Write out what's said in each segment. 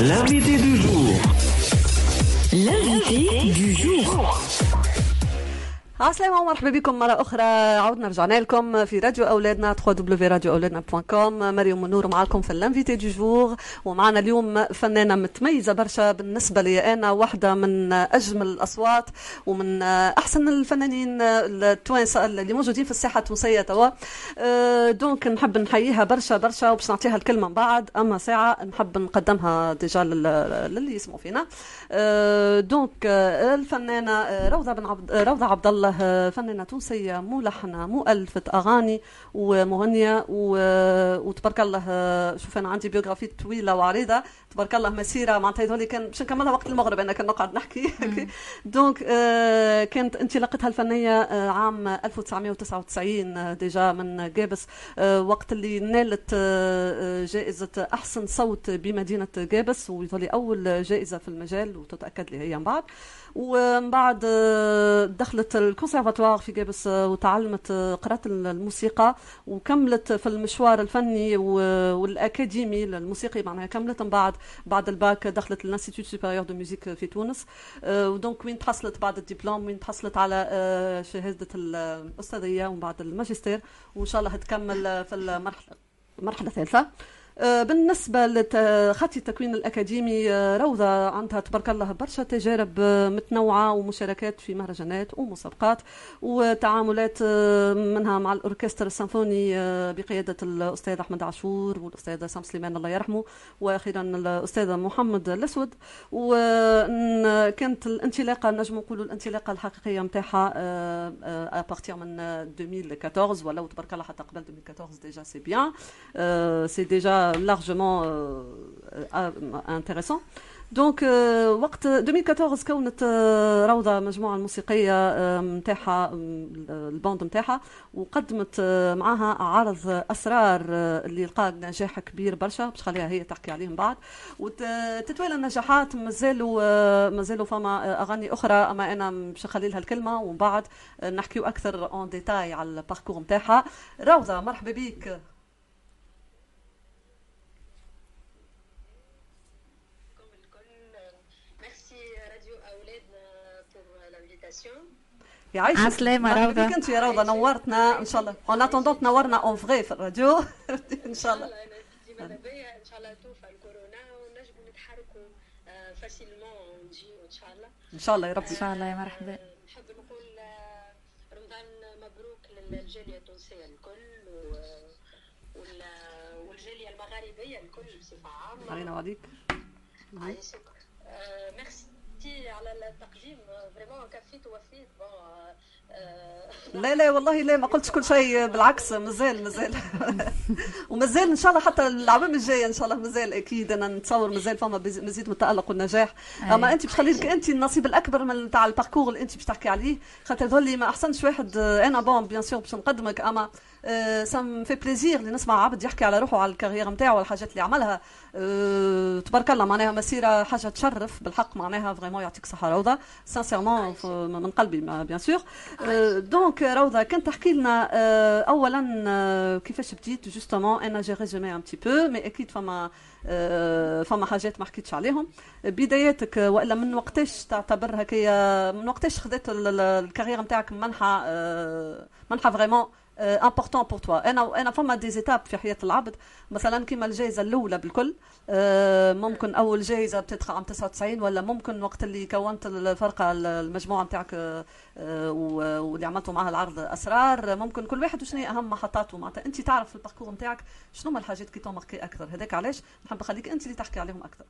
L'invité du jour. L'invité du jour. عسلامة ومرحبا بكم مرة أخرى. عودنا رجعنا لكم في راديو أولادنا www.radioأولادنا.com مريم منور معكم في ال invité du jour ومعنا اليوم فنانة متميزة برشا بالنسبة لي أنا واحدة من أجمل الأصوات ومن أحسن الفنانين التوانسة اللي موجودين في الساحة التونسية توا. أه، donc نحب نحييها برشا برشا وباش نعطيها الكلمة من بعد. أما ساعة نحب نقدمها déjà لل- للي يسمعوا فينا. أه، donc أه، الفنانة أه، روضة بن عبد روضة عبد الله أه، فنانة تونسية ملحنة مؤلفة أغاني ومغنية و- وتبارك الله شوف أنا عندي biographie طويلة وعريضة تبارك الله مسيرة. معناتها هذولي كان باش نكملها وقت المغرب أنا كان نقعد نحكي. donc أه، كانت انطلاقتها الفنية أه، عام 1999 أه، déjà من قابس وقت اللي نالت جائزة أحسن صوت بمدينة قابس ويظل أول جائزة في المجال وتتأكد لي هي من بعد. ومن بعد آه، دخلت الكونسرفاتوار في قابس آه، وتعلمت آه، قرأت الموسيقى وكملت في المشوار الفني و- والأكاديمي للموسيقي معناها كملت. من بعد بعد الباك دخلت ال institut supérieur de musique في تونس. و donc وين تحصلت بعد الدبلوم؟ وين تحصلت على شهادة الأستاذية ومن بعد الماجستير؟ وإن شاء الله تكمل في المرحلة المرحلة الثالثة. آه، بالنسبة لخطي التكوين الأكاديمي آه، روضة عندها تبارك الله برشا تجارب آه، متنوعة ومشاركات في مهرجانات ومسابقات وتعاملات منها مع الأوركسترا السيمفوني بقيادة الأستاذ أحمد عاشور والأستاذ سام سليمان الله يرحمه وأخيرا الأستاذ محمد الأسود. وكانت الانطلاقة نجم نقولوا الانطلاقة الحقيقية نتاعها à partir من 2014 ولا تبارك الله حتى قبل 2014 déjà c'est bien c'est déjà largement euh, euh, intéressant. donc آه، وقت 2014 كونت آه، روضة مجموعة الموسيقية آه، نتاعها آم، ال band نتاعها وقدمت آه، معاها عرض أسرار آه، اللي لقى نجاح كبير برشا باش خليها هي تحكي عليه من بعد وتتوالى النجاحات مازالوا آه، مازالوا فما آه، أغاني أخرى أما أنا باش نخلي لها الكلمة ومن بعد آه، نحكيو أكثر en détail على ال parcours نتاعها روضة مرحبا بك comme الكل ميرسي راديو اولادنا pour l'invitation يعيشك عسلامة مرحبا روضة. بك انت يا روضة نورتنا إن شاء الله. en attendant تنورنا en vrai في الراديو. إن شاء الله. لبيا إن شاء الله توفى الكورونا ونجموا نتحركوا facilement ونجيو إن شاء الله. إن شاء الله يا ربي. إن شاء الله يا مرحبا. آه، نحب نقول آه، رمضان مبروك للجالية التونسية الكل و- وال- والجالية المغاربية الكل بصفة عامة. علينا وعليك. آه، ميرسي على التقديم vraiment كفيت ووفيت bon آه، لا لا والله لا ما قلتش كل شيء. بالعكس مازال مازال. ومازال إن شاء الله حتى الأعوام الجاية إن شاء الله مازال أكيد أنا نتصور مازال فما مزيد من التالق والنجاح. أما أي. انت باش خلي لك انت النصيب الأكبر من تاع ال parcours اللي انت باش تحكي عليه. خاطر تولي ما أحسنش واحد آه، أنا bon bien sûr باش نقدمك. أما ça me fait plaisir اللي نسمع عبد يحكي على روحه على ال carrière نتاعو والحاجات اللي عملها. أه تبارك الله معناها مسيرة حاجة تشرف. بالحق معناها vraiment يعطيك صحة روضة. sincèrement من قلبي bien sûr donc روضه كنت تحكي لنا اولا كيفاش بديت justement أنا j'ai résumé un petit peu mais أكيد فما فما حاجات ما حكيتش عليهم بداياتك والا من وقتاش تعتبر هكايا من وقتاش خذيت ال- ال- ال carrière نتاعك منحه منحه vraiment important pour توا أنا أنا فما des étapes في حياة العبد. مثلا كيما الجائزة الأولى بالكل آه، ممكن أول جائزة بتدخل عام 99 ولا ممكن وقت اللي كونت الفرقة المجموعة نتاعك آه، واللي عملتوا معها العرض أسرار ممكن كل واحد وشنو أهم محطاته. معناتها أنت تعرف في ال parcours نتاعك شنو هما الحاجات كي تmarquي أكثر. هذاك علاش؟ نحب نخليك أنت اللي تحكي عليهم أكثر.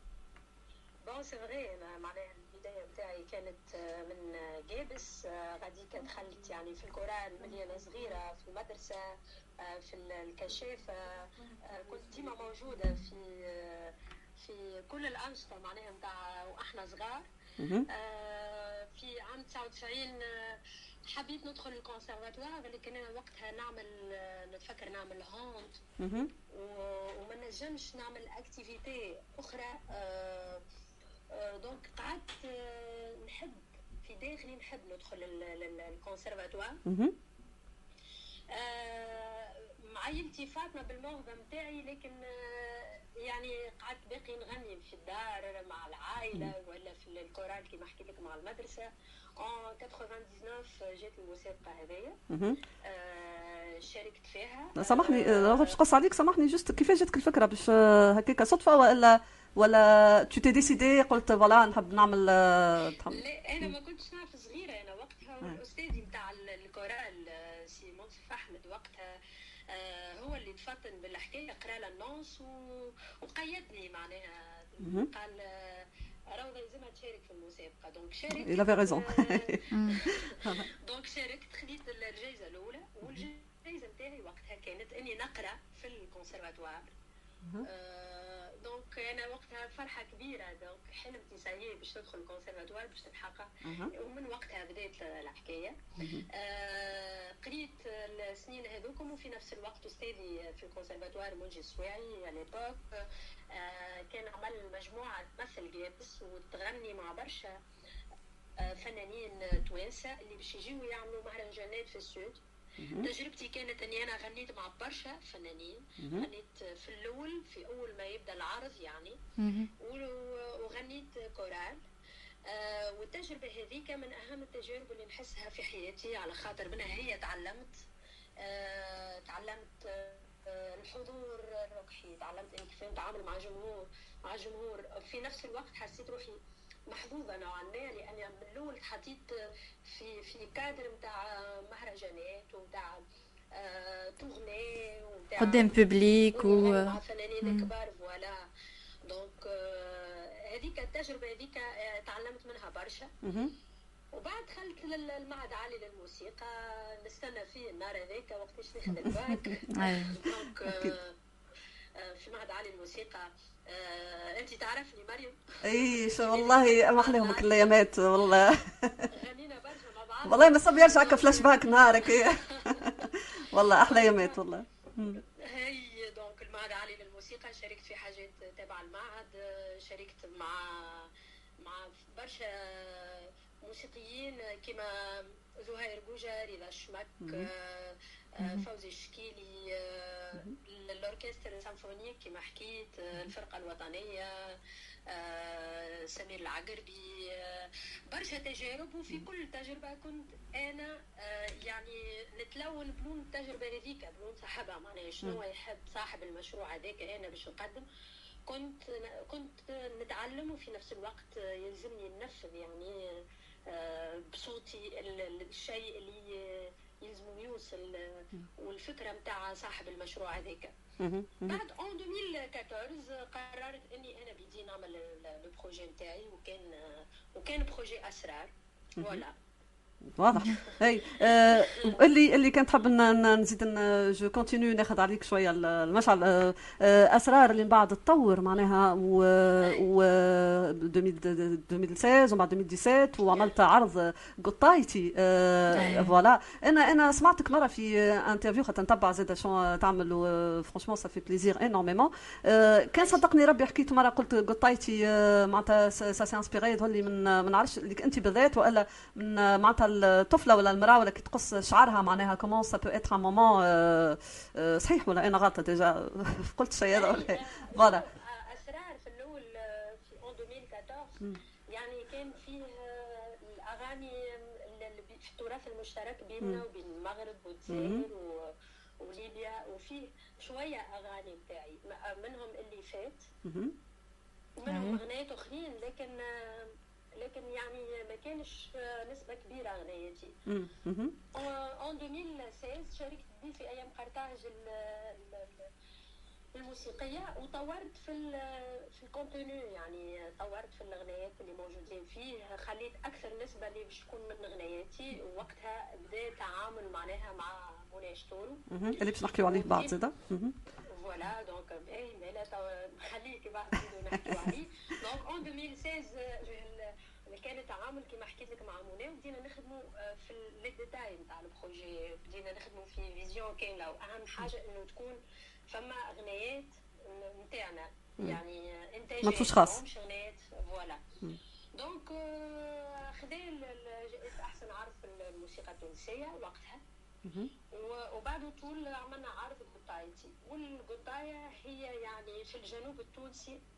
bon c'est أنا معناها البدايه نتاعي كانت من قابس آه، غاديكا دخلت يعني في القرآن ملي أنا صغيرة في المدرسة في ال- الكشافه كنت ديما موجودة في في كل الأنشطة معناها نتاع وأحنا صغار. آه، في عام 99 آه، حبيت ندخل الكونسرفاتوار لكن أنا وقتها نعمل نتفكر نعمل. و- وما نجمش نعمل اكتيفيتي أخرى آه، دونك قعدت نحب في داخلي نحب ندخل مهم. آه، معينتي فاطمه بالموهبه نتاعي لكن يعني قعدت باقي نغني في الدار مع العائله ولا في الكورال كيما حكيت لك مع المدرسة اون 99 جات المسابقه هذيا آه شاركت فيها سامحني باش قص عليك سامحني juste كيفاش جاتك الفكرة باش آه، هكاك صدفة ولا ولا tu t'es décidée قلت voilà نحب نعمل لا أنا ما كنتش نعرف صغيرة أنا وقتها والاستاذ نتاع ال chorale سي منصف احمد وقتها آه، هو اللي تفطن بالحكاية قرأ لها النص وقيدني معناها. قال آه، روضه لازمها تشارك في المسابقة. donc شاركت il avait raison. donc شاركت خديت الجائزه الأولى والجائزه نتاعي وقتها كانت إني نقرأ في donc أنا وقتها فرحه كبيره donc حلمتي ça y est باش ندخل الكونسرفاتوار باش تتحقق ومن وقتها بدات الحكاية. آه قريت السنين هذوكم وفي نفس الوقت أستاذي في الكونسرفاتوار منجي السويعي على آه كان عمل مجموعة تمثل قابس وتغني مع برشا آه فنانين توانسة اللي باش يجيو يعملوا مهرجانات في السود. تجربتي كانت إني أنا غنيت مع برشا فنانين. غنيت في الأول في أول ما يبدأ العرض يعني. وغنيت كورال. آه والتجربة هذيك من أهم التجارب اللي نحسها في حياتي. على خاطر منها هي تعلمت. آه تعلمت آه الحضور الركحي تعلمت كيف نتعامل مع جمهور مع جمهور. في نفس الوقت حسيت روحي محظوظة نوعا ما لاني من الأول تحطيت في في كادر نتاع مهرجانات ونتاع آه تغني ونتاع قدام public و مع فنانين كبار voilà. donc آه هذيك التجربة هذيك آه تعلمت منها برشا. وبعد دخلت للمعهد العالي للموسيقى. نستنى فيه النهار هذاك وقتاش ناخذ الباك. donc في معهد عالي للموسيقى. آه، انت تعرفني مريم. إي شو والله ما احلاهم كل الايامات والله. غنينا برشا مع بعض والله نصب يرجع هكا flash-back نهارك. والله أحلى ايامات والله. هي donc المعهد العالي للموسيقى شاركت في حاجات تبع المعهد شاركت مع مع برشا موسيقيين كما زهير قوجة رضا شمك فوزي الشكيلي ال orchestre ال symphonique كما حكيت الفرقة الوطنية سمير العقربي برشا تجارب. وفي كل تجربة كنت أنا يعني نتلون بلون التجربة هذيك بلون صاحبها. معناها شنو يحب صاحب المشروع هذاك أنا باش نقدم. كنت كنت نتعلم وفي نفس الوقت يلزمني ننفذ يعني بصوتي الشيء اللي يلزمو يوصل والفكرة نتاع صاحب المشروع هذاك. بعد en 2014 قررت إني أنا بدي نعمل ال projet نتاعي وكان وكان projet أسرار. voilà واضح. أي آه اللي اللي كنت حاب نزيد je continue ناخذ عليك شوية المشعل آه أسرار اللي من بعد تطور معناها و, و 2016 ومع 2017 وعملت عرض قطايتي آه voilà. أنا أنا سمعتك مرة في interview خاطر نتبع زاد شو تعمل franchement ça fait plaisir énormément كان صدقني ربي حكيت مرة قلت قطايتي معناتها ça s'est inspiré لي من ما نعرفش أنت بالذات وإلا من معناتها الطفلة ولا المرأة ولا كي تقص شعرها معناها comment ça peut être un moment صحيح ولا أنا غلطة déjà قلت شيء هذا voilà. اسرار في الأول في en 2014 يعني كان فيه الأغاني في التراث المشترك بيننا وبين المغرب والجزائر وليبيا وفيه شوية أغاني بتاعي. منهم اللي فات. ومنهم اغنيات أخرين لكن لكن يعني ما كانش نسبة كبيرة اغنياتي en 2016 شاركت بي في أيام قرطاج الموسيقية وطورت في في ال contenu يعني طورت في الأغنيات اللي موجودين فيه خليت أكثر نسبة اللي باش تكون من أغنياتي ووقتها بدا تعامل معناها مع منى شطورو اللي باش نحكيو عليه بعد زاده voilà donc اي معناتها خليك بعد نحكيو عليه. donc en 2016 كان التعامل كما حكيت لك مع منى بدينا نخدموا في les détails نتاع ال projet. بدينا نخدموا في vision كامله وأهم حاجة إنه تكون فما أغنيات نتاعنا. يعني انتاج ما خاص اغنيات voilà. donc خذا جائزه أحسن عرض في الموسيقى التونسية وقتها. وبعد طول عملنا عرض القطايتي. والقطاية هي يعني في الجنوب التونسي آه،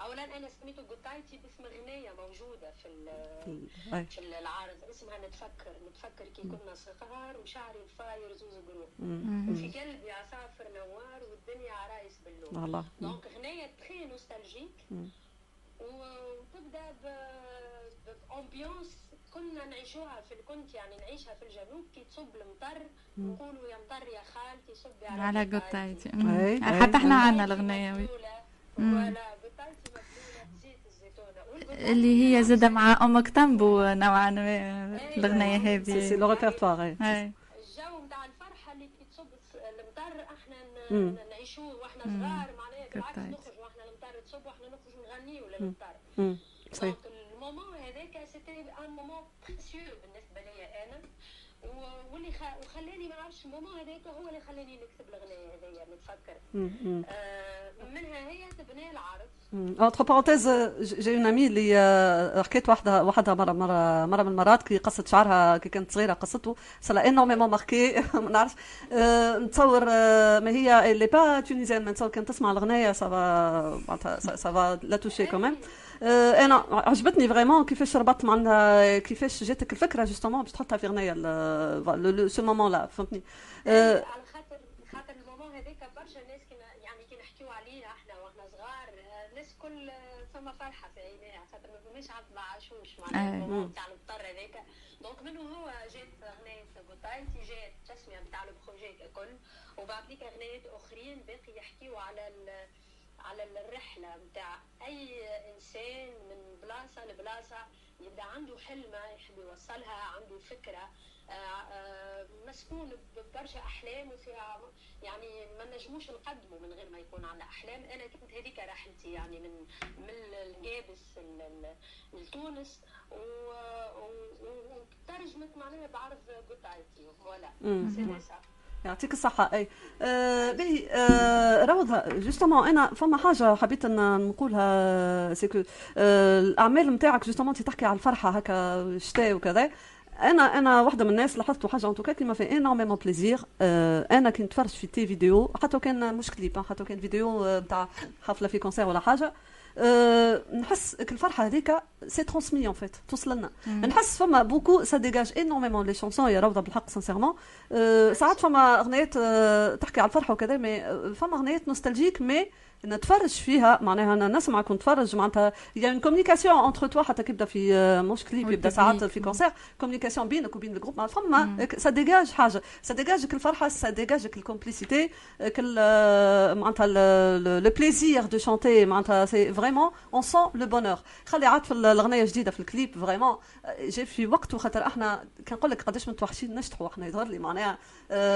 اولا أنا سميته قطايتي باسم اغنيه موجودة في. في العرض اسمها نتفكر. نتفكر كي كنا صغار وشعري فاير زوز قلوب مم. وفي قلبي عصافر نوار والدنيا عرايس باللون. donc اغنيه très nostalgique. وتبدأ ب ambiance كنا نعيشوها في كنت يعني نعيشها في الجنوب. كي تصب المطر نقولوا يا مطر يا خالتي صبي على على قطايتي. حتى. إحنا عنا قطايتي الاغنيه اللي هي زادة مع أمك تنبو نوعا ما الأغنية c'est هذه. c'est le répertoire. الجو نتاع الفرحة اللي كي تصب المطر إحنا نعيشوه وإحنا صغار معناها بالعكس. نخرج وإحنا المطر تصب وإحنا نخرج نغنيو للمطر. صحيح donc ال moment هذاك c'était un moment précieux بالنسبة لي أنا و- واللي خ... وخلاني ما نعرفش ال moment هذاك هو اللي خلاني نكتب الأغنية هذيا نتفكر. آه منها هي تبني العرض. entre parenthèses j'ai une amie اللي حكيت واحدة وحدها مرة مرة مرة من المرات كي قصت شعرها كي كانت صغيرة قصته ça l'a énormément marquée ما نعرفش. آه، نتصور آه، ما هي elle est pas tunisienne نتصور كانت تسمع الأغنية ça va معناتها ça va la toucher quand même أنا عجبتني vraiment كيفاش ربطت معناتها كيفاش جاتك الفكرة justement باش تحطها في اغنيه ce moment-là فهمتني؟ آه، على خاطر خاطر ال moment هذاك برشا ناس كنا يعني كي نحكيو عليه إحنا وإحنا صغار الناس كل فما فرحة في عينيها خاطر ما فماش عاد ما عاشوش معناها. ال moment تاع المطر هذاك. donc منه هو جات اغنيه قطايتي جات التسميه نتاع ال projet ككل وبعد ذيك اغنيات أخرين باقي يحكيو على على الرحلة نتاع أي إنسان من بلاصة لبلاصة يبدا عنده حلمة يحب يوصلها عنده فكرة آه، آه، مسكون ببرشا أحلام وفيها يعني ما نجموش نقدموا من غير ما يكون عندنا أحلام. أنا كنت هذيك رحلتي يعني من من قابس لتونس وترجمت معناها بعرض قطعتي voilà. C'est يعطيك الصحة. أي آه باهي آه روضة justement أنا فما حاجة حبيت أن نقولها c'est que آه الأعمال نتاعك justement تحكي على الفرحة هكا شتاء وكذا. أنا أنا واحدة من الناس لاحظت حاجة كي ما في énormément plaisir آه أنا كي نتفرج في tes vidéos حتى كان مش كليب حتى كان فيديو نتاع حفلة في concert ولا حاجة. أه نحس الفرحة هذيك c'est transmis en fait توصل لنا. نحس فما beaucoup ça dégage énormément les chansons يا روضة بالحق sincèrement أه ساعات فما اغنيات أه تحكي على الفرحة وكذا mais فما اغنيات nostalgiques mais نتفرج فيها. معناها أنا نسمعك ونتفرج معناتها. y a une communication entre toi حتى كيبدا في مش كليب يبدا ساعات في concert communication بينك وبين ال groupe ما فما سا ديجاج حاجة. ça dégage الفرحه ça dégage ال complicité كل معناتها le plaisir de chanter معناتها c'est vraiment on sent le bonheur خلي عاد في الأغنية الجديدة في الكليب vraiment جي في وقت وخاطر إحنا كنقول لك قداش متوحشين نشطحوا. إحنا يظهر لي معناها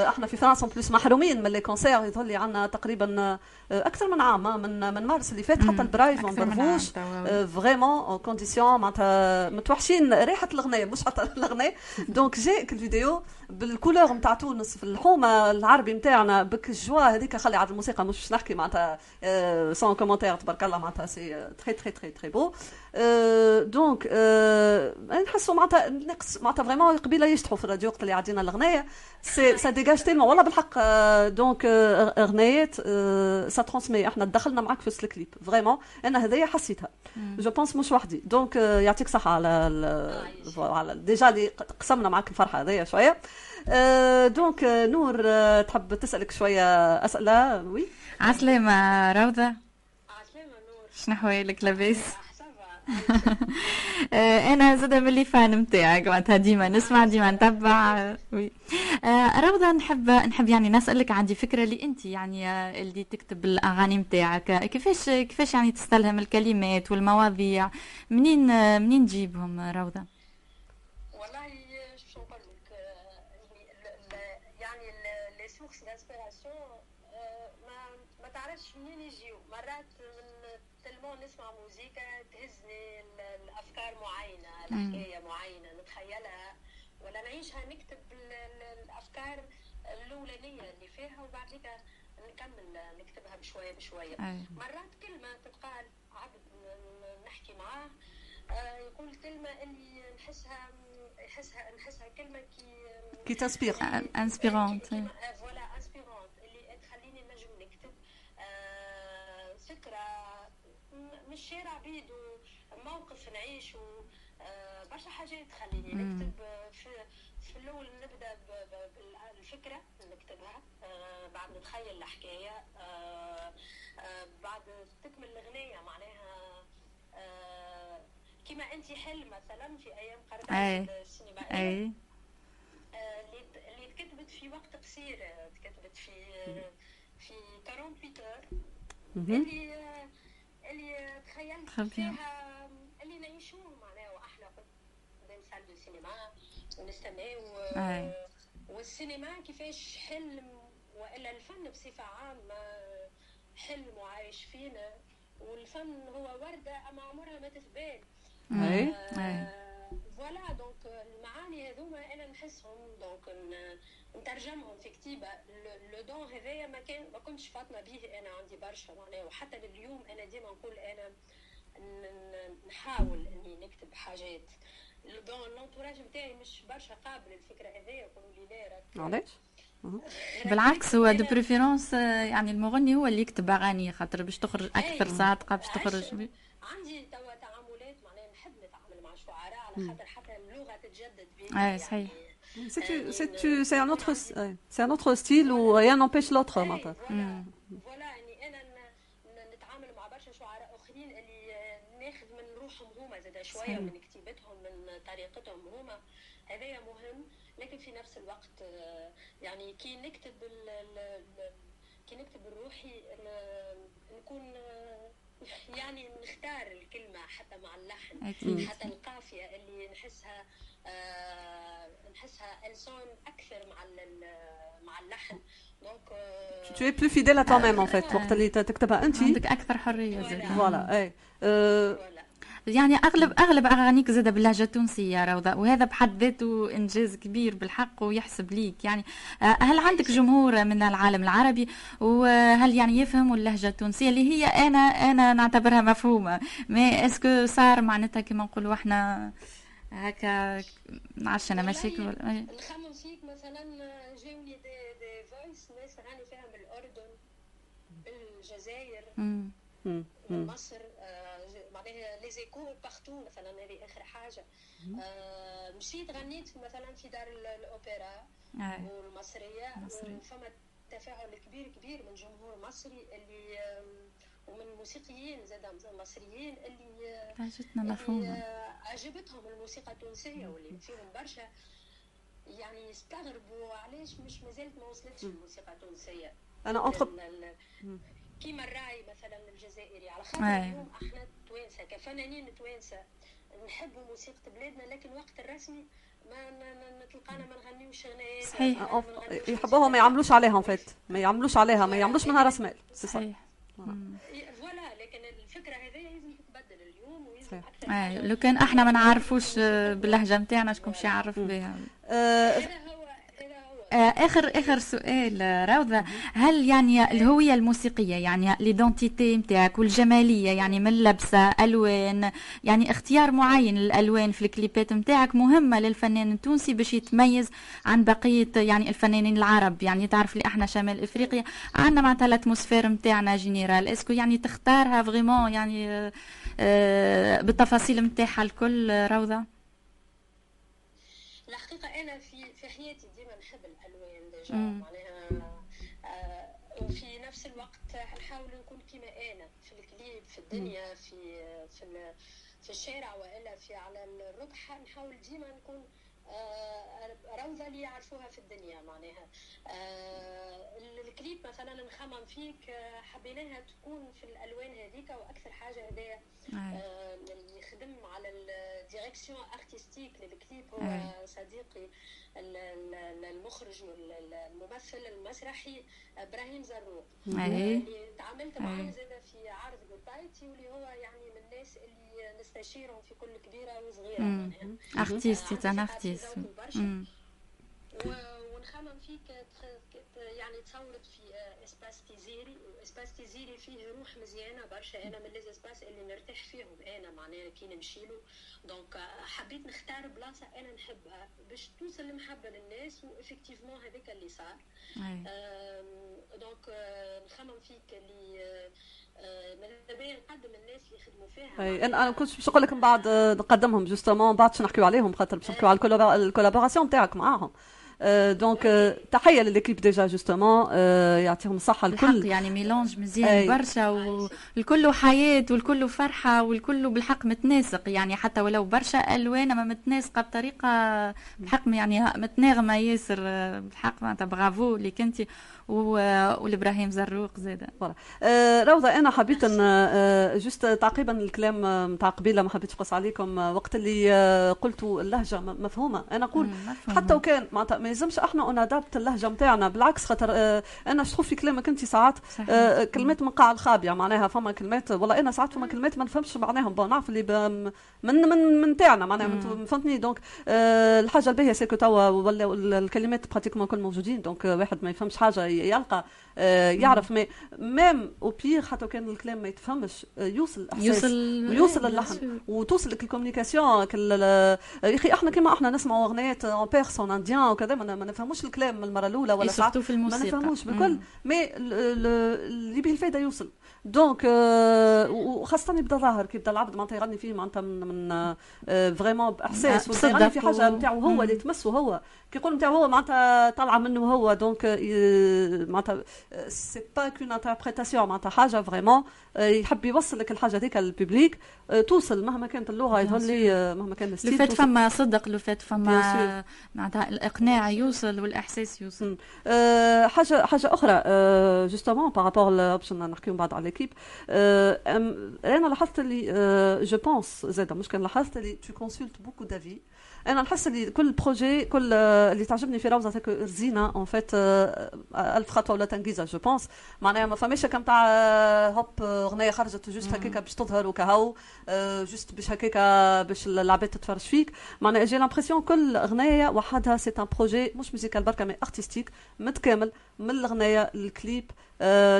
إحنا في فرنسا plus محرومين من les concerts يظهر لي عندنا تقريبا أكثر من عام. من من مارس اللي فات حتى bref ما نضربوش vraiment conditions معناتها متوحشين ريحه الاغنيه مش حتى الاغنيه donc جاك الفيديو بال couleurs نتاع تونس في الحومة العربي نتاعنا بك الجوا هذيك خلي عاد الموسيقى مش باش نحكي معناتها sans commentaire تبارك الله معناتها c'est très très très très beau donc نحسوا معناتها نقص معناتها vraiment قبيلة يشطحوا في الراديو وقت اللي عدينا الأغنية. c'est ça dégage tellement والله بالحق donc اغنيات ça transmet إحنا دخلنا معاك في الكليب vraiment أنا هذيا حسيتها. je pense مش وحدي. donc يعطيك صحة على على déjà اللي قسمنا معاك الفرحة هذيا شوية. donc نور تحب تسالك شوية اسئله oui عسلامة روضة عسلامة نور شنو حوالك لاباس؟ أنا زاده م les fans نتاعك معناتها ديما نسمع ديما نتبع oui روضه نحب نحب يعني نسالك عندي فكره اللي انت يعني اللي تكتب الاغاني نتاعك كيفاش كيفاش يعني تستلهم الكلمات والمواضيع منين منين تجيبهم روضه والله شو نقول لك يعني les sources d'inspiration ما ما تعرفش منين يجيو مرات من tellement نسمع موزيكا تهزني الافكار الحكاية معينة نتخيلها ولا نعيشها نكتب الأفكار الأولانية اللي فيها وبعد كده نكمل نكتبها بشوية بشوية. مرات كلمة تتقال عبد نحكي معاه يقول كلمة اللي نحسها نحسها نحسها كلمة كي كي t'inspire inspirante voilà inspirante اللي تخليني نجم نكتب فكرة م- مش شارع بيد وموقف نعيش و آه، برشا حاجات تخليني. نكتب آه، في في الأول نبدأ بالفكرة نكتبها. آه، بعد نتخيل الحكاية. آه، آه، بعد تكمل الأغنية معناها. آه، كما أنت حل مثلا في أيام. قرن السينمائيه آه، اللي تكتبت في وقت قصير. آه، تكتبت في آه، في 48 اور مهم. اللي آه، اللي تخيلت. فيها اللي نعيشوه salle de cinéma ونستناو. والسينما كيفاش حلم والا الفن بصفه عامه حلم وعايش فينا والفن هو ورده اما عمرها ما أي. آه، voilà donc المعاني هذوما أنا نحسهم donc نترجمهم في كتيبه le don هذايا ما كان ما كنتش فاطمه به أنا عندي برشا معناها وحتى لليوم أنا ديما نقول أنا نحاول اني نكتب حاجات dans ال entourage نتاعي مش برشا قابل الفكرة يقولوا لي لا راك علاش؟ بالعكس هو de préférence يعني المغني هو اللي يكتب أغاني خاطر باش تخرج أكثر أي. صادقة باش. تخرج عندي توا تعاملات معناها نحب نتعامل مع شعراء على خاطر حتى اللغة تتجدد بينا أي، صحيح. C'est tu- c'est un autre ouais, c'est un autre style où rien n'empêche l'autre أي، معناتها. voilà فوالا اني أنا ن- ن- نتعامل مع برشا شعراء اخرين اللي آه، ناخذ من روحهم هما زاد شوية صحيح. من كتيبتهم من طريقتهم هما هذايا مهم لكن في نفس الوقت آه، يعني كي نكتب ال ال ال- كي نكتب الروحي ن- نكون آه، يعني نختار الكلمة حتى مع اللحن أكيد. حتى القافية اللي نحسها آه، نحسها إنسان أكثر مع ال- مع اللحن donc Tu es plus fidèle à toi-même en fait وقت اللي تكتبها أنت عندك أكثر حرية زاد voilà اي أه، voilà. يعني اغلب أغلب أغانيك زاد باللهجه التونسيه روضة وهذا بحد ذاته إنجاز كبير بالحق ويحسب ليك. يعني آه، هل عندك جمهور من العالم العربي؟ وهل يعني يفهموا اللهجة التونسية اللي هي أنا أنا نعتبرها مفهومة؟ mais est-ce que صار معناتها كما نقولوا إحنا هكا عشنا مشاكل نخمم فيك مثلا جاوني des des voice ناس راني فيها من الأردن الجزائر من. مصر. les échos partout مثلا هذه آخر حاجة. آه، مشيت غنيت مثلا في دار ال- الأوبرا أي. والمصرية. مصرية. وفما تفاعل كبير كبير من جمهور مصري اللي آم، ومن موسيقيين زاد مصريين اللي آه، مفهومه آه، عجبتهم الموسيقى التونسية واللي فيهم برشا. يعني استغربوا علاش مش مازالت ما وصلتش الموسيقى التونسية. أنا ال- كيما الراي مثلا الجزائري. على خاطر. اليوم إحنا توانسة كفنانين توانسة. نحبوا موسيقى بلادنا لكن وقت الرسمي ما ن- ن- نتلقانا ما نغنيوش غنايات صحيح. ما يحبوها ما يعملوش عليها فات ما يعملوش عليها ما يعملوش منها راس مال صحيح. voilà لكن الفكرة هذه لازم تتبدل اليوم ولازم. أكثر. لو كان أحنا ما نعرفوش آه، باللهجة نتاعنا شكون باش يعرف بها. هذا هو هذا هو آه، آخر آخر سؤال آه، روضة. هل يعني الهوية الموسيقية يعني l'identité نتاعك والجمالية يعني من لبسة ألوان يعني اختيار معين للألوان في الكليبات نتاعك مهمة للفنان التونسي باش يتميز عن بقية يعني الفنانين العرب؟ يعني تعرف لي أحنا شمال إفريقيا عندنا معناتها ال atmosphère نتاعنا générale est-ce que يعني تختارها vraiment يعني آه، آه، بالتفاصيل نتاعها الكل آه، روضة؟ الحقيقة أنا في في حياتي ديما نحب الألوان déjà مم. معناها آه وفي نفس الوقت نحاول نكون كيما أنا في الكليب في الدنيا في في في الشارع وإلا في على الركح نحاول ديما نكون آه روضة اللي يعرفوها في الدنيا معناها. آه الكليب مثلا نخمم فيك حبيناها تكون في الألوان هذيك وأكثر حاجة هذايا اللي يخدم على ال direction artistique للكليب هو. صديقي. المخرج والممثل المسرحي إبراهيم زروق. اللي تعاملت معاه. زاد في عرض جوتايتي واللي هو يعني من الناس اللي نستشيرهم في كل كبيرة وصغيرة. معناها artiste عندي ان ثقة في artiste ونخمم فيك يعني تصورت في آه، espace تيزيري و espace تيزيري فيه روح مزيانة برشا. أنا من les espaces اللي نرتاح فيهم. أنا معناها كي نمشي له donc آه، حبيت نختار بلاصة أنا نحبها باش توصل المحبه للناس و effectivement هذاك اللي صار. donc آه، نخمم فيك اللي ماذا بيا نقدم الناس نخدموا فيها. أي أنا أنا كنت باش نقول لك من بعد نقدمهم justement بعد باش نحكيو عليهم خاطر باش نحكيو على ال collaboration نتاعك معاهم. donc تحيه ل l'équipe déjà justement يعطيهم الصحة الحق الكل يعني mélange مزيان. برشا والكل حياة والكل فرحة والكل بالحق متناسق يعني حتى ولو برشا ألوان أما متناسقة بطريقة بالحق يعني متناغمة ياسر بالحق معناتها برافو ليك أنت و- والإبراهيم زروق زادة آه، روضة أنا حبيت أن آه، juste تعقيبا الكلام آه، متاع قبيلة ما حبيتش نقص عليكم وقت اللي قلتوا اللهجة م- مفهومة. أنا نقول. حتى وكان معناتها ما يلزمش أحنا on adapte اللهجة نتاعنا بالعكس خاطر أنا شوف في كلامك أنت ساعات كلمات من قاع الخابية معناها فما كلمات والله أنا ساعات فما كلمات ما نفهمش معناهم. bon نعرف اللي من من من تاعنا معناها. فهمتني؟ donc الحاجة الباهية c'est que توا ولاو الكلمات pratiquement كل موجودين. donc واحد ما يفهمش حاجة يلقى يعرف mais même au pire حتى كان الكلام ما يتفهمش آه، يوصل الأحساس يوصل ويوصل اللحن bien sûr. وتوصل لك ال communication يا أخي إحنا كيما إحنا نسمعوا اغنيات en persan indien وكذا ما ما نفهموش الكلام من المرة الأولى ولا إيه، ساعات ما نفهموش. بالكل mais ال- ال- اللي به الفايدة يوصل donc آه، وخاصة يبدأ ظاهر كي يبدأ العبد معناتها يغني فيه معناتها من من vraiment بإحساس يغني في حاجة نتاعو هو. اللي تمسه هو كي يقول نتاعو هو معناتها طالعة منه هو donc معناتها c'est pas qu'une interprétation معناتها حاجة vraiment يحب يوصل لك الحاجة هذيك لل public آه، توصل مهما كانت اللغة يظهر لي مهما كان le style فات توصل. فما صدق لو فات فما معناتها الإقناع يوصل والإحساس يوصل حاجة حاجة أخرى justement par rapport باش نحكيو بعد على l'équipe أنا لاحظت اللي je pense زاد مش كان لاحظت اللي tu consultes beaucoup d'avis أنا نحس اللي كل projet كل آه، اللي تعجبني في روضة هذاك رزينه en fait ألف خطوة ولا تنقيزة je pense معناها ما فماش كم تاع آه، هوب أغنية خرجت juste هكاك باش تظهر وكهو آه، juste باش هكاك باش العباد تتفرج فيك. معناها j'ai l'impression كل أغنية وحدها c'est un projet مش musical بركة mais artistique متكامل من الأغنية للكليب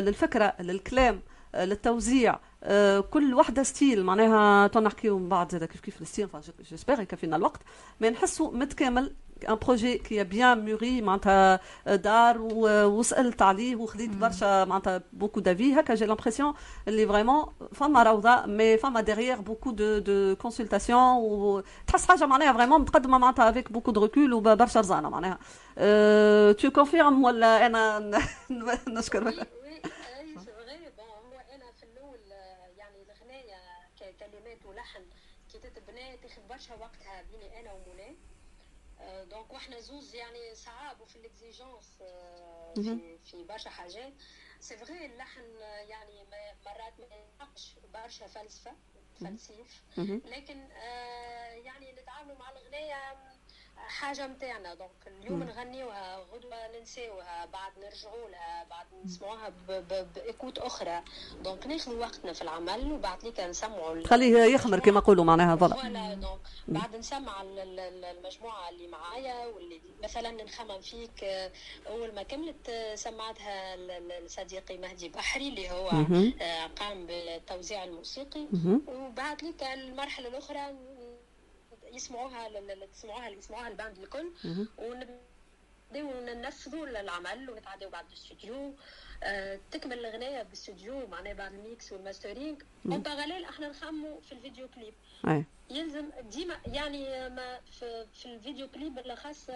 للفكرة للكلام. للتوزيع. آه، كل وحدة style معناها تو نحكيو من بعد زاد كيف كيف ال style j'espère يكفينا الوقت. mais نحسو متكامل un projet qui est bien mûri معناتها دار و- وسألت عليه وخذيت برشا معناتها beaucoup d'avis هكا j'ai l'impression اللي vraiment فما روضة mais فما derrière beaucoup de de consultations وتحس حاجة معناها vraiment متقدمه معناتها avec beaucoup de recul وبرشا رزانة معناها. tu confirmes ولا أنا نشكر oui oui اي c'est vrai bon هو أنا في الأول آه، يعني الاغنيه ككلمات ولحن كي برشا وقتها بيني أنا آه، donc وإحنا زوز يعني صعاب وفي ال exigence آه، في في برشا حاجات. c'est vrai اللحن آه، يعني مرات ما يلحقش برشا فلسفة فلسيف. لكن آه، يعني نتعاملوا مع الاغنيه حاجة متاعنا. donc اليوم نغنيوها غدوة ننساوها بعد نرجعوا لها بعد نسمعوها ب écoute أخرى. donc ناخذ وقتنا في العمل وبعد ليك نسمعوا خليه يخمر كما نقولوا معناها voilà. donc بعد نسمع ال- ال- ال- المجموعة اللي معايا واللي مثلا نخمم فيك آه، أول ما كملت آه، سمعتها لصديقي مهدي بحري اللي هو. آه، قام بالتوزيع الموسيقي. وبعد ليك المرحلة الأخرى يسمعوها تسمعوها يسمعوها ال band الكل. ونبداو ننفذوا العمل ونتعداو بعد الاستوديو آه، تكمل الأغنية بالاستوديو معناها بعد ال mix وال mastering. en parallèle إحنا نخموا في الفيديو كليب. يلزم ديما يعني ما في, في الفيديو كليب بالأخص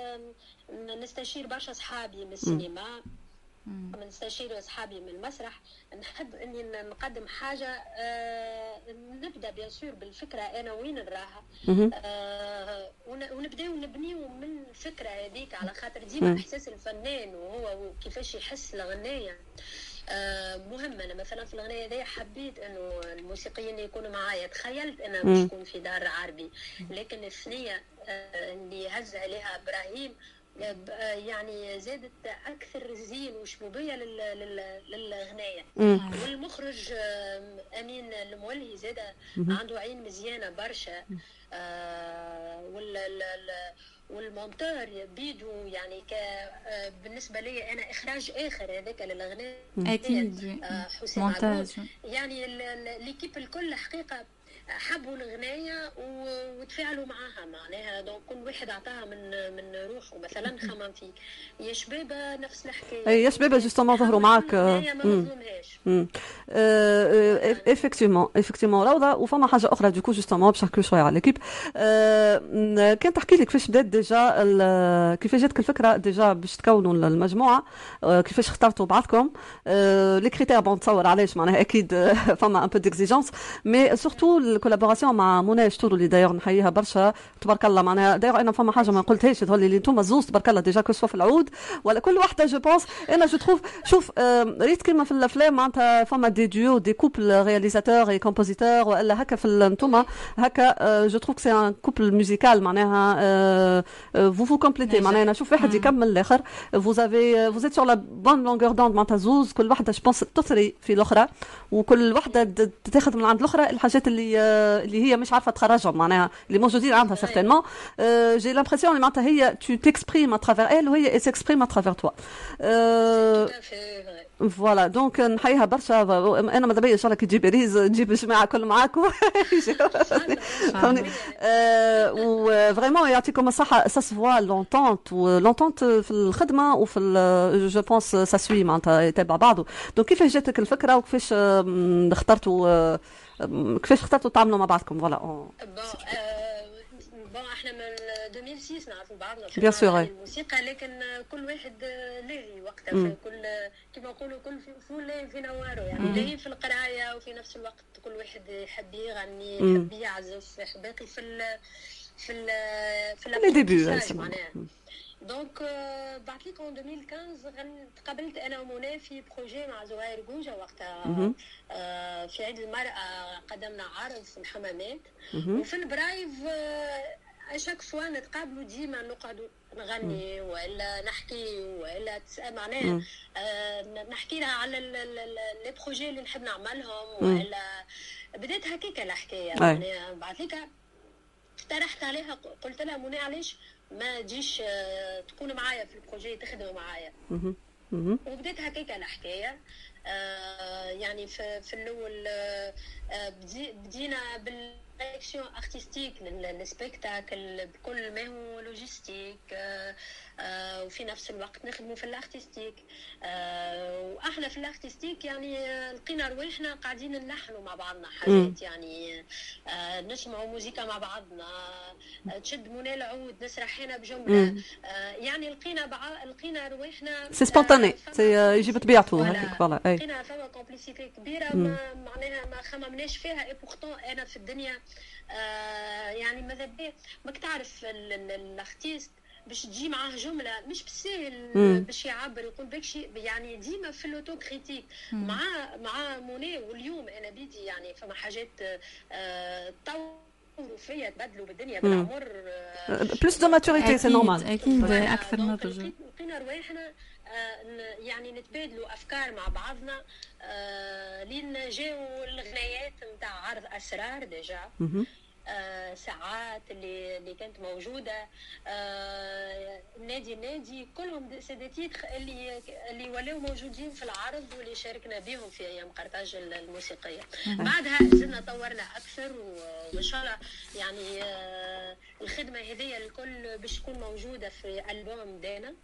نستشير برشا اصحابي من السينما. نستشير أصحابي من المسرح نحب إني نقدم حاجة آه نبدأ bien sûr بالفكرة أنا وين نراها. آه ون- ونبداو نبنيو من الفكرة هذيك على خاطر ديما إحساس الفنان وهو كيفاش يحس الأغنية. آه مهم أنا مثلا في الأغنية دي حبيت إنه الموسيقيين يكونوا معايا. تخيلت أنا باش نكون في دار عربي. لكن الثنية آه اللي هز عليها آه، يعني زادت أكثر زين وشبوبيه لل- لل- للاغنيه مم. والمخرج أمين المولهي زاد عنده عين مزيانة برشا. آه، وال ال- ال- والمونتور بيدو يعني ك آه، بالنسبة لي أنا إخراج آخر هذاك للأغنية. أكيد. آه، حسين مونتاج. يعني l'équipe الكل حقيقة حبوا الغناية و- وتفاعلوا معاها معناها. donc كل واحد عطاها من من روحه. مثلا خمم فيك يا شبابة نفس الحكاية. اي يا شباب justement ظهروا معاك الغناية ما مم. نظلمهاش effectivement effectivement روضة وفما حاجة أخرى donc justement باش نحكيو شوية على l'équipe آه، كان تحكي لي كيفاش بدات déjà كيفاش جاتك الفكرة déjà باش تكونوا المجموعة. آه، كيفاش اخترتوا بعضكم. les critères bon تصور علاش معناها أكيد آه، فما un peu d'exigence mais surtout ال collaboration مع منى شتورو اللي دايوغ نحييها برشا. تبارك الله معناها دايوغ أنا فما حاجة ما قلتهاش تقول لي أنتم زوز تبارك الله déjà كو في العود. ولا كل وحده je pense أنا je trouve شوف آه، ريت كيما في الأفلام معناتها فما des duos des couples réalisateur et compositeur وإلا هكا في أنتم هكا je trouve c'est un couple musical معناها vous vous complétez. معناها نشوف واحد مم. يكمل الآخر. vous avez vous êtes sur la bonne longueur d'onde معناتها زوز. كل وحده je pense تثري في الأخرى. وكل وحده تاخذ من عند الأخرى الحاجات اللي آه، اللي هي مش عارفه تخرجهم معناها اللي موجودين عندها certainement j'ai l'impression معناتها هي tu t'exprimes à travers elle وهي s'exprime à travers voilà donc نحييها برشا أنا ماذا بيا ان شاء الله كي تجيب ريز تجيب الجماعه كل معاكم فهمني و vraiment يعطيكم الصحه ça se voit l'entente و l'entente في الخدمه وفي je pense ça se suit معناتها يتابع بعضه donc كيفاش جاتك الفكرة وكيفاش اخترتوا كيفاش اخترتوا تعملوا مع بعضكم voilà 2006 نعرفوا بعضنا sûr, العالم ouais. الموسيقى لكن كل واحد آه، لاهي وقتها. في كل كما نقولوا كل لاهي في نواره يعني لاهي في القراية وفي نفس الوقت كل واحد يحب يغني. يحب يعزف يحب باقي في ال في ال في les débuts معناها donc آه، بعد ليك en 2015 غن- تقابلت أنا ومنى في projet مع زهير جوجا وقتها. آه، في عيد المرأة قدمنا عرض في الحمامات. وفي البرايف à chaque fois نتقابلوا ديما نقعدوا نغني والا نحكي تسأل معناها. آه، نحكي لها على les projets اللي نحب نعملهم مم. والا بدات هكاك الحكاية. معناها بعد ليك اقترحت عليها قلت لها منى علاش ما تجيش آه، تكون معايا في ال projet تخدم معايا. وبدات هكاك الحكاية آه يعني في, في الأول آه آه، بدي بدينا بال direction artistique لل spectacle بكل ما هو logistique آه وفي نفس الوقت نخدموا في ال artistique. آه وإحنا في ال artistique يعني آه، لقينا رواحنا قاعدين نلحنوا مع بعضنا حاجات يعني آه نسمعوا موسيقى مع بعضنا تشد منى العود نسرح هنا بجمله يعني لقينا بع... لقينا رواحنا c'est spontané c'est يجي بطبيعته. هذيك voilà لقينا فما complicité كبيرة. ما معناها ما خممناش فيها et pourtant أنا في الدنيا يعني ماذا بيا؟ ماك تعرف ال- ال- ال artiste باش تجي معاه جملة مش بالسهل مم. باش يعبر يقول بك شيء يعني ديما في ال auto-critique. مع مع موني واليوم أنا بيدي يعني فما حاجات آه تطوروا فيا تبدلوا بالدنيا. بالعمر آه plus de maturité c'est normal أكيد أكثر نضج لقيت- لقينا رواحنا آه، يعني نتبادلوا أفكار مع بعضنا آه، لين جاوا الغنايات نتاع عرض أسرار déjà. آه، ساعات اللي اللي كانت موجودة. آه، نادي نادي كلهم c'est des titres اللي اللي ولاو موجودين في العرض واللي شاركنا بهم في أيام قرطاج الموسيقية. بعدها زدنا طورنا أكثر وإن شاء الله يعني آه، الخدمة هذه الكل باش تكون موجودة في ألبوم دانا.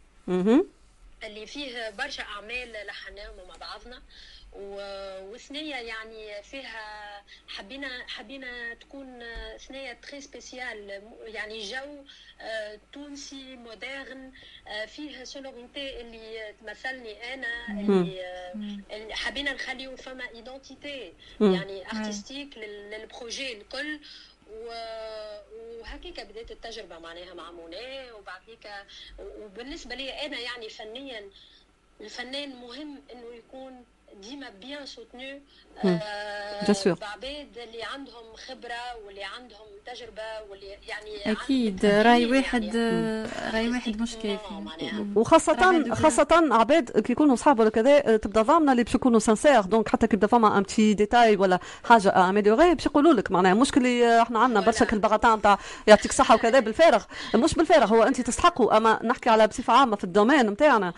اللي فيه برشا أعمال لحناهم مع بعضنا. و- وثنية يعني فيها حبينا حبينا تكون ثنية très spécial يعني جو آه، تونسي moderne آه، فيه sonorité اللي تمثلني أنا اللي آه، اللي حبينا نخليو فما identité مم. يعني artistique لل- لل projet الكل. و- وهكيك بديت التجربة معناها مع موني وبعد هيك وبالنسبة لي أنا يعني فنيا الفنان مهم إنه يكون ديما بيان سوتنو Bien sûr. بعباد اللي عندهم خبره واللي عندهم تجربه واللي يعني أكيد. عندها رأي واحد يعني. رأي واحد مش آه، كافي معناها. وخاصة عباد خاصة عباد كي يكونوا صحاب ولا كذا آه، تبدأ ضامنة اللي باش يكونوا sincères donc حتى كي يبدا فما un petit détail ولا حاجة à améliorer باش يقولوا لك. معناها مش اللي آه، إحنا عندنا برشا Voilà. كالبغطاء نتاع يعطيك صحة وكذا بالفارغ. مش بالفارغ هو انت تستحقوا. أما نحكي على بصفة عامة في ال domaine نتاعنا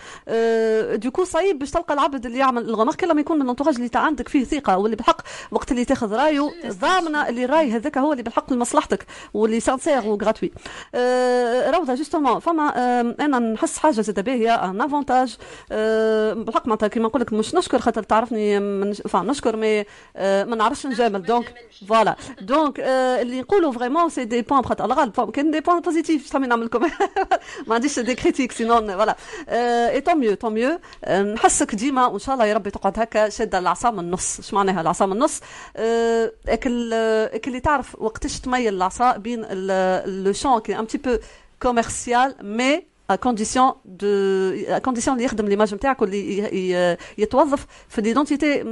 donc صعيب باش تلقى العبد اللي يعمل ال remarque لما يكون من ال entourage اللي عندك فيه ثقة واللي بالحق وقت اللي تاخذ رأيه ضامنة اللي الراي هذاك هو اللي بالحق لمصلحتك واللي sincère و gratuit آه، روضة justement فما آه، أنا نحس حاجة زاد باهيه un avantage بالحق معناتها كيما نقول لك مش نشكر خاطر تعرفني نشكر mais آه، ما نعرفش نجامل. donc voilà donc آه، اللي نقولوا vraiment c'est des points خاطر الغالب كان des points positifs شحال نعمل لكم؟ ما عنديش des critiques sinon voilà et tant mieux tant mieux نحسك ديما وإن شاء الله يا ربي تقعد هكا شادة العصا من النص. اش معناها العصا من النص؟ آه، أكل أكل اللي تعرف وقتاش تميل العصا بين لو شون كي ان بتي بو كوميرسيال مي à condition de à condition اللي يخدم l'image نتاعك واللي ي- ي- يتوظف في l'identité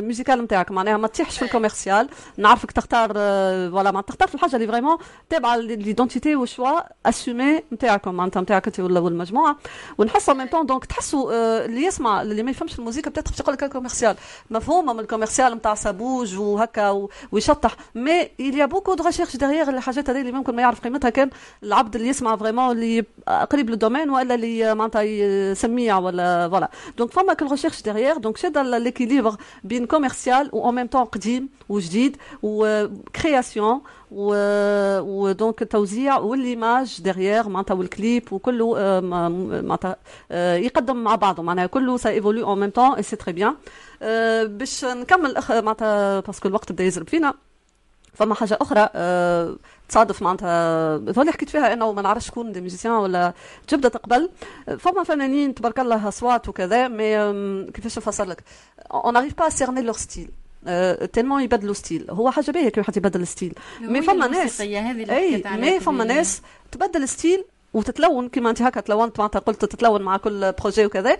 musicale نتاعك معناها ما تطيحش في ال commercial نعرفك تختار آه، voilà ما تختار في الحاجة اللي vraiment تابعه l'identité وال choix assumé نتاعكم معناتها نتاعك انت ولا والمجموعه ونحس en même temps donc تحسوا آه، اللي يسمع اللي ما يفهمش الموسيقى بتاتر باش يقول لك ال commercial مفهومه من ال commercial نتاع ça bouge وهكا و- ويشطح mais il y a beaucoup de recherche derrière الحاجات هذه اللي ممكن ما يعرف قيمتها كان العبد اللي يسمع vraiment اللي قريب لل domaine ولا اللي معناتها يسميع ولا voilà donc فما كل recherche derrière. donc شاد l'équilibre بين commercial و en même temps قديم وجديد و création و donc التوزيع وال image derrière معناتها والكليب وكله آه، معناتها آه، يقدم مع بعضه معناها كله ça évolue en même temps et c'est très bien باش نكمل أخ- معناتها parce que الوقت بدا يزرب فينا فما حاجة أخرى أه تصادف معناتها اللي حكيت فيها أنا وما نعرفش شكون des musiciens ولا جبدت قبل فما فنانين تبارك الله أصوات وكذا mais أم، كيفاش نفسر لك؟ on n'arrive pas à cerner leur style tellement يبدلوا style هو حاجة باهية كي واحد يبدل style mais فما ناس أي mais فما. ناس تبدل style وتتلون كيما أنت هكا تلونت معناتها قلت تتلون مع كل projet وكذا.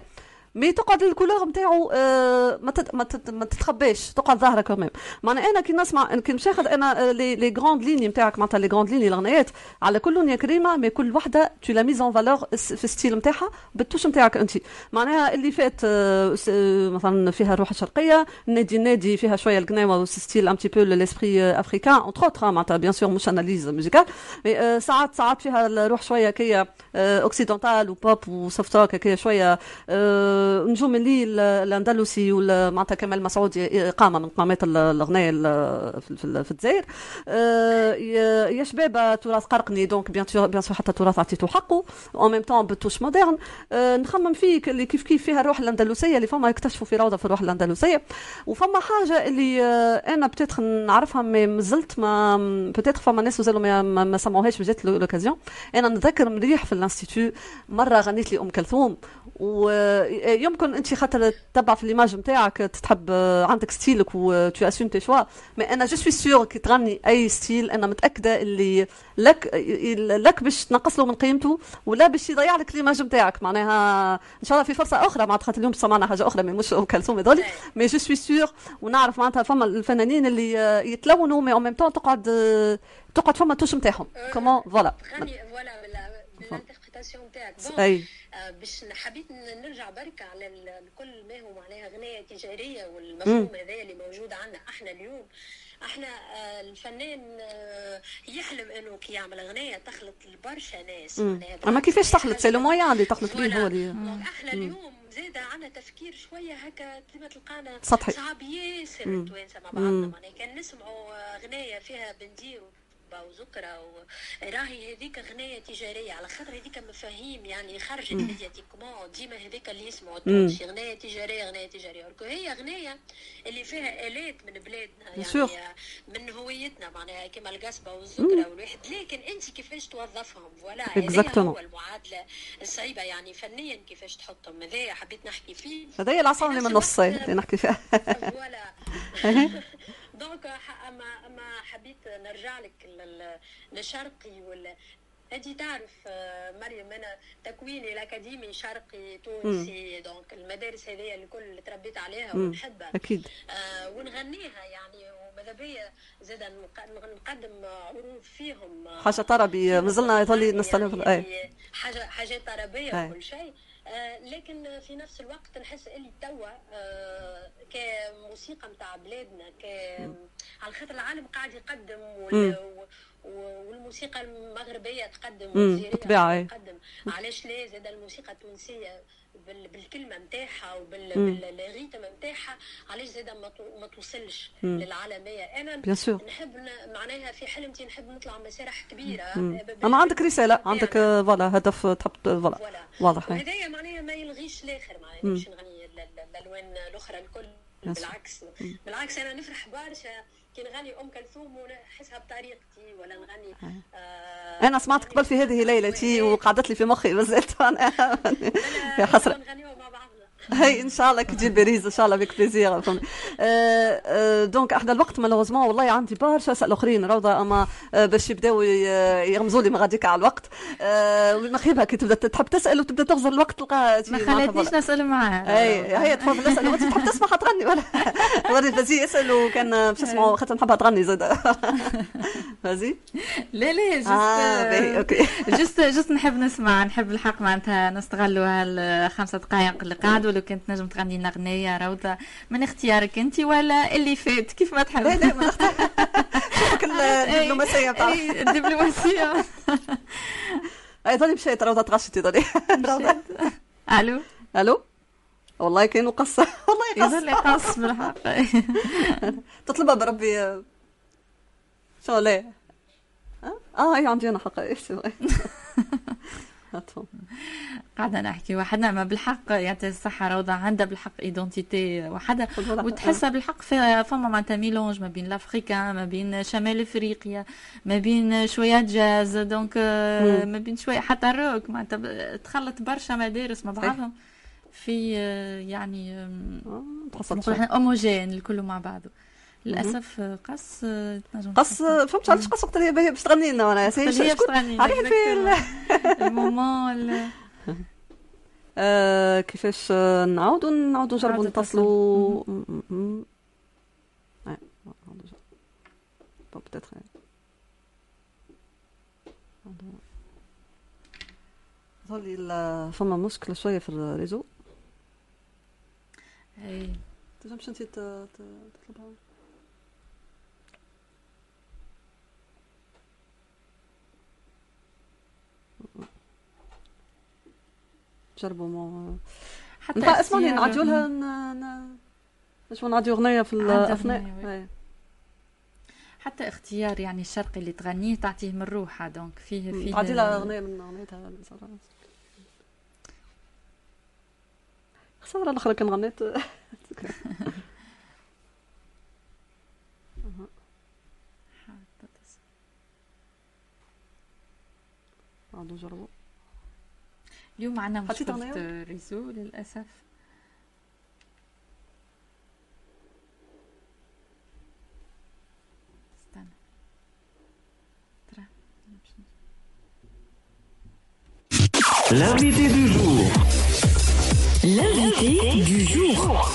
mais تقعد ال couleur نتاعو آه، ما ما ما تتخباش تقعد ظاهرة كمان معناها أنا كي نسمع كي ناخذ أنا آه، les les grandes lignes نتاعك معناتها les grandes lignes الأغنيات على كل يا كريمة mais كل وحدة tu l'as mise en valeur في ال style نتاعها بال touche نتاعك انت. معناها اللي فات آه، مثلا فيها الروح الشرقيه نادي نادي فيها شوية القناوة وال style un petit peu l'esprit africain entre autres معناتها bien sûr مش analyse musicale mais ساعات ساعات فيها الروح شوية كي occidental و pop و soft كي شوية نجوم الليل الأندلسي معناتها كمال مسعود قامه من قامات ال- الاغنيه ال- في- الجزائر. آه، يا شباب تراث قرقني donc bien sûr bien sûr حتى تراث عطيته حقه en même temps بال touche moderne آه، نخمم فيه اللي كيف كيف فيها الروح الأندلسية اللي فما يكتشفوا في روضة في الروح الأندلسية. وفما حاجة اللي آه، أنا peut-être نعرفها mais مازلت ما peut-être فما ناس وزالوا ما, ما, ما سمعوهاش وجات l'occasion. أنا نتذكر مليح في ال institut مرة غنيت لي ام كلثوم. ويمكن انت خاطر تتبع في l'image نتاعك تحب آه، عندك style ك و tu assumes tes choix mais أنا je suis sûre كي تغني أي style أنا متأكدة اللي لك لك باش تنقص له من قيمته ولا باش يضيع لك l'image نتاعك معناها إن شاء الله في فرصة أخرى معناتها خاطر اليوم سمعنا حاجة أخرى mais مش ام كلثوم هذولي. mais je suis sûre ونعرف معناتها فما الفنانين اللي آه، يتلونوا mais en même تقعد آه، تقعد فما touche نتاعهم quand même voilà بال interprétation نتاعك bon آه، باش حبيت نرجع برك على ال- الكل ما هو معناها اغنيه تجارية والمفهوم هذا اللي موجود عندنا إحنا اليوم. إحنا آه، الفنان آه، يحلم انه كي يعمل اغنيه تخلط لبرشا ناس أما كيفاش تخلط؟ c'est le moyen اللي تخلط بيه هو إحنا اليوم زاد عندنا تفكير شوية هكا كيما تلقانا سطحي. صعب ياسر. التوانسة مع. بعضنا معناها. كان نسمعوا اغنيه فيها بندير. وزكرة راهي هذيك أغنية تجارية. على خاطر هذيك مفاهيم يعني خرجت médiatiquement ديما هذيك اللي يسمعوا التونسي أغنية تجارية أغنية تجارية. هي أغنية اللي فيها آلات من بلادنا. يعني من هويتنا. معناها كما القصبه والزكرة والواحد لكن أنت كيفاش توظفهم؟ voilà. هو المعادلة الصعيبة يعني فنيا كيفاش تحطهم. هذايا حبيت نحكي فيه؟ هذا هي العصا اللي من اللي نحكي فيها. voilà. donc اما أما حبيت نرجع لك لل- للشرقي ولا انت تعرف آه، مريم أنا تكويني الأكاديمي شرقي تونسي donc المدارس هذه الكل اللي تربيت عليها. ونحبها. أكيد. آه ونغنيها يعني وما ماذا بيا زاد نق- نقدم عروض فيهم. حاجة طربي مازلنا يظل نستنى يعني حاجة حاجات طربية. وكل شيء. لكن في نفس الوقت نحس اللي توا آه، كموسيقى نتاع بلادنا ك على خاطر العالم قاعد يقدم وال... والموسيقى المغربية تقدم والجزائرية. تقدم. علاش لا؟ زاد الموسيقى التونسية بال- بالكلمة نتاعها. وبالريتم نتاعها علاش زاد ما تو- ما توصلش مم. للعالمية أنا bien sûr نحب معناها في حلمتي نحب نطلع مسارح كبيرة مم. آه، اما عندك رسالة. عندك آه، voilà هدف تحب voilà واضح أي. وهدايا معناها ما يلغيش الآخر معناها. باش نغني ال- ال- الالوان الأخرى الكل. بالعكس بالعكس أنا نفرح برشا كي نغني أم كلثوم ونحسها بطريقتي ولا نغني آه. أنا سمعت قبل في هذه ليلتي وقعدت لي في مخي مازالت أنا يا حسرة. نغنيوها مع بعضنا هاي إن شاء الله كي تجي باريس إن شاء الله avec plaisir فهمت. آه، آه، donc إحنا الوقت malheureusement والله عندي برشا أسئلة أخرين روضة أما آه، باش يبداو ي- يرمزوا لي من غاديك على الوقت. آه، ونخيبها كي تبدا تحب تسأل وتبدا تغزر الوقت تلقى ما خلتنيش نسأل معاه. اي هي تفضل اسال وانت تحب تسمع تغني ولا؟ وري vas-y اسال وكان باش تسمعوا خاطر نحبها تغني زاد. vas-y لا لا juste باهي OK. juste juste نحب نسمع نحب الحق معناتها نستغلوا هالخمسة دقائق اللي قعدوا. لو كنت نجم تغني لنا غنية روضة من اختيارك أنت ولا اللي فات؟ كيف ما تحب؟ لا لا ما الدبلوماسيه بتاعك أي، الدبلوماسية أي ظلي مشيت روضة تغشتي روضة. ألو؟ ألو؟ والله كانوا قصة. والله قصة. يظل قص بالحق. تطلبها بربي آه، شو لا أه؟ آه هي عندي أنا حق. إيش قاعدة نحكي. وحدنا ما بالحق يعطي الصحة روضة عندها بالحق identité وحدها بالحق. وتحسها بالحق في فما معناتها mélange ما بين ال africain ما بين شمال إفريقيا ما بين شوية جاز donc آه،. ما بين شوية حتى الروك. معناتها تخلط برشا مدارس مع بعضهم. في آه، يعني تحصل نقول. إحنا homogène الكل مع بعضه. للأسف آه، قص آه، تنجم قص تحسها. فهمت علاش قص قلت لي باش تغني لنا وأنا شكون عليه في ال- المومون ال- آه، كيفاش آه،. آه،. بون بتاتر نعاودوا. ظلي ال- فما مشكلة شوية في الريزو أي. تنجمش انت تطلبها جربوا مو حتى اسمعني نعديو لها ن- ن- نجمو نعديو أغنية في الاثناء. إيه. حتى اختيار يعني الشرقي اللي تغنيه تعطيه من روحها دونك فيه فيه تعدي لها أغنية من أغنيتها. خسارة الأخرى كان غنيت. نعاودو نجربو اليوم عندنا حطيت مشكلة أغنية؟ ريزو للأسف استنى ترى L'invité du jour. L'invité du jour.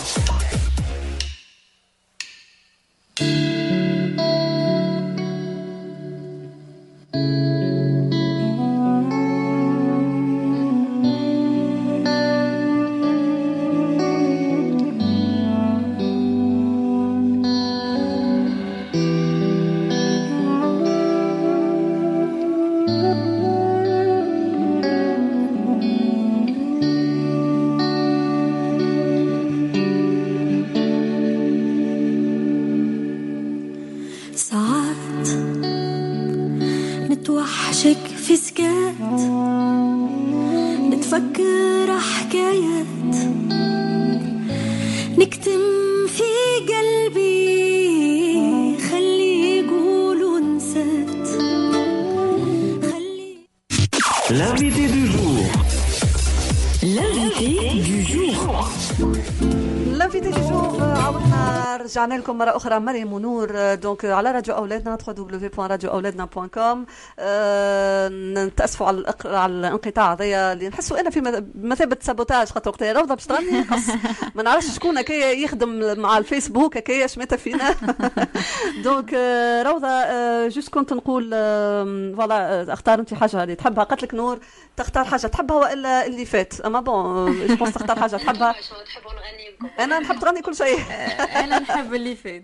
نتفكر حكايات نكتم رجعنا لكم مرة أخرى مريم ونور دونك على راديو أولادنا www.radioأولادنا.com آه، نتأسفوا على الإق- على الانقطاع هذايا اللي نحسوا أنا في مث- بمثابة سابوتاج خاطر وقتها روضة باش تغني نقص ما نعرفش شكون هكايا يخدم مع الفيسبوك هكايا شمتها فينا donc روضة آه، juste كنت نقول voilà اختار انت حاجة اللي تحبها قالت لك نور تختار حاجة تحبها والا اللي فات اما bon je تختار حاجة تحبها شنو تحبوا نغني لكم أنا نحب تغني كل شيء أنا نحب اللي فات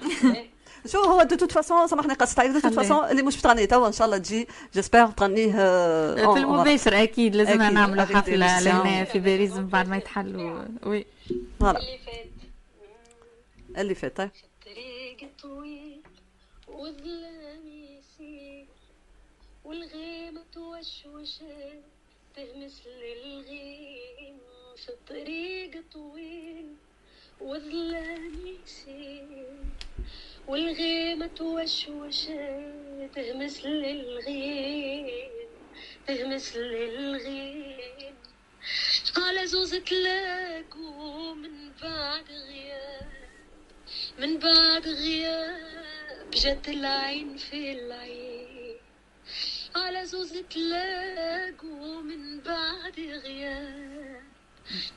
شو هو؟ de toute façon سامحني قصت عليك de toute. façon اللي مش بتغني توا إن شاء الله تجي. j'espère تغنيه آه، في المباشر أكيد لازم نعملوا حفلة. لهنا في باريس من بعد ما يتحلوا. Oui. Voilà اللي فات. اللي فات طيب. الطريق طويل والظلام يسير والغيمة تهمس للغيم. في الطريق طويل والظلام يسير والغيمة توشوشات تهمس للغيم تهمس للغيم على زوز تلاقوا من بعد غياب من بعد غياب جت العين في العين على زوز تلاقوا من بعد غياب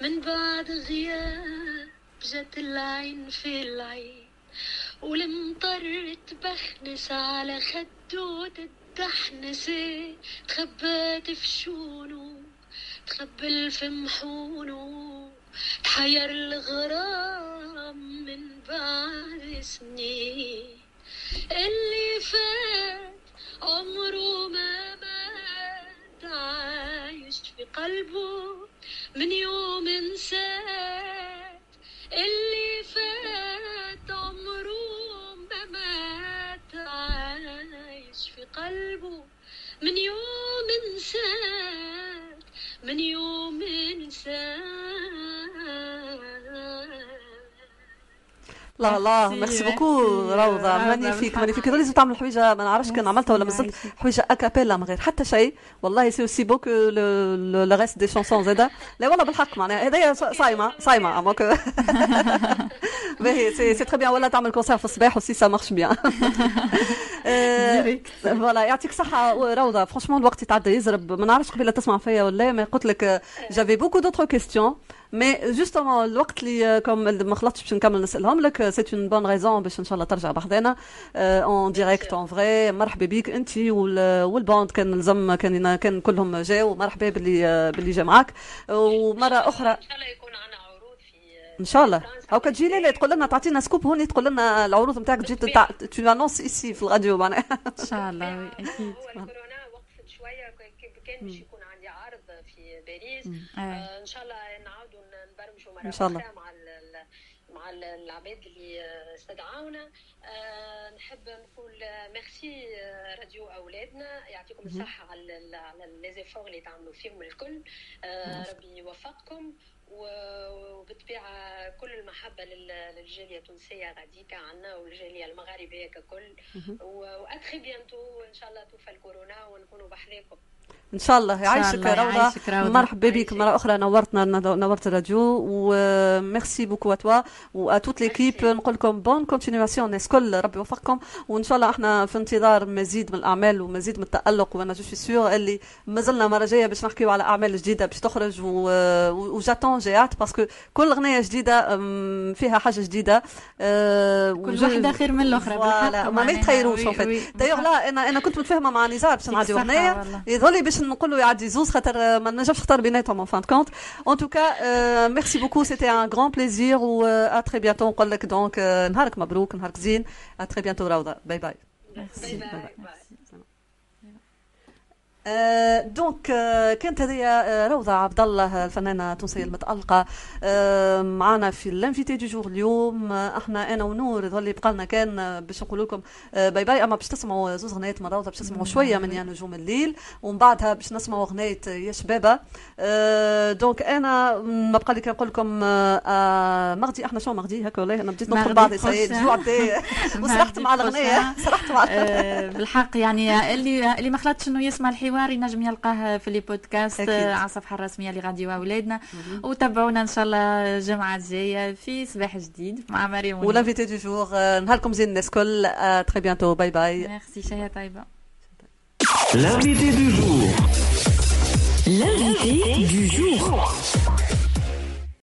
من بعد غياب جت العين في العين والمطر تبخنس على خده تدحنس تخبات في شونه تخبل في محونه. تحير الغرام من بعد سنين اللي فات عمره ما مات عايش في قلبه من يوم انسات اللي فات عمره ما مات عايش في قلبه. من يوم انسات من يوم انسات لا لا merci. beaucoup روضة. magnifique. magnifique لازم تعمل حويجة ما نعرفش كان عملتها ولا مازلت. حويجة a cappella من غير. حتى شيء. والله c'est aussi beau que le reste des chansons زادا لا والله بالحق معناها. هذايا صايمة صايمة اماك باهي c'est très bien. ولا تعمل concert في الصباح و si ça marche bien. Voilà يعطيك الصحة روضة franchement الوقت يتعدى يزرب. ما نعرفش قبيلة تسمع فيا ولا لا، ما قلت لك j'avais beaucoup d'autres questions mais justement الوقت اللي comme اللي ما خلطتش باش نكمل نسألهم لك c'est une bonne raison باش إن شاء الله ترجع بحذانا en direct en vrai مرحبا بيك أنت وال bande كان لزم كان كان كلهم جاوا. مرحبا باللي باللي جا معاك. ومرة أخرى. إن شاء الله يكون عندنا إن شاء الله. هاكا تجي ليلى تقول لنا تعطينا scoop هوني تقول لنا العروض نتاعك تجي tu annonces ici في الراديو معناها. إن شاء الله oui، أكيد. هو الكورونا وقفت شوية كان باش يكون عندي عرض في باريس. آه. آه، إن شاء الله نعاودوا نبرمجوا مرة الله. مع مع ال- العباد اللي آه، استدعونا آه، نحب نقول ميرسي راديو أولادنا. يعطيكم الصحة على ال- على les efforts اللي تعملوا فيهم الكل. ربي يوفقكم. و- وبالطبيعة كل المحبة لل- للجالية التونسية غاديكا عنا والجالية المغاربية ككل. و à très bientôt ان شاء الله توفى الكورونا ونكونوا بحذاكم إن شاء الله. يعيشك روضة. مرحبا بك. مرة أخرى نورتنا نورت الراديو. و merci beaucoup à toi. و toute l'équipe نقول لكم bonne continuation الناس كل ربي يوفقكم. وإن شاء الله إحنا في انتظار مزيد من الأعمال ومزيد من التألق. وأنا je suis sûre اللي مازلنا مرة جاية باش نحكيو على أعمال جديدة باش تخرج. و j'attends déjà parce que كل أغنية جديدة فيها حاجة جديدة. أه، كل واحدة خير من voilà ما. يتخيروش دايوغ. لا أنا أنا كنت متفاهمه مع نزار باش نعدي أغنية. يظهر باش نقول له يعدي زوز خاطر ما نجمش نختار بيناتهم en fin de compte en tout cas euh, merci beaucoup c'était un grand plaisir و à très bientôt نقول لك donc euh, نهارك مبروك نهارك زين à très bientôt روضه bye bye merci bye bye. آه، donc آه، كانت هذه آه، روضة عبد الله الفنانة التونسية المتألقة. آه، معنا في ال invité du jour اليوم أحنا أنا ونور يظل يبقى لنا كان باش نقول لكم bye bye أما باش تسمعوا زوز غنيات من روضة باش تسمعوا شوية من يا نجوم الليل ومن بعدها باش نسمعوا غنية يا شبابة. آه، donc أنا ما بقى لي كان نقول لكم مغدي أحنا شو مغدي؟ هكا والله أنا بديت ندخل مغدي بعضي سيد وسرحت مع prochain. سرحت مع بالحق يعني اللي اللي ما خلطش إنه يسمع الحوار ليزوار ينجم يلقاه في les podcasts أكيد. على الصفحه الرسمية لراديو اولادنا وتابعونا إن شاء الله الجمعه الجاية في صباح جديد مع مريم ونور. و l'invité du jour نهاركم زين الناس الكل très bientôt bye bye merci شهيه طيبه L'invité du jour. L'invité du jour.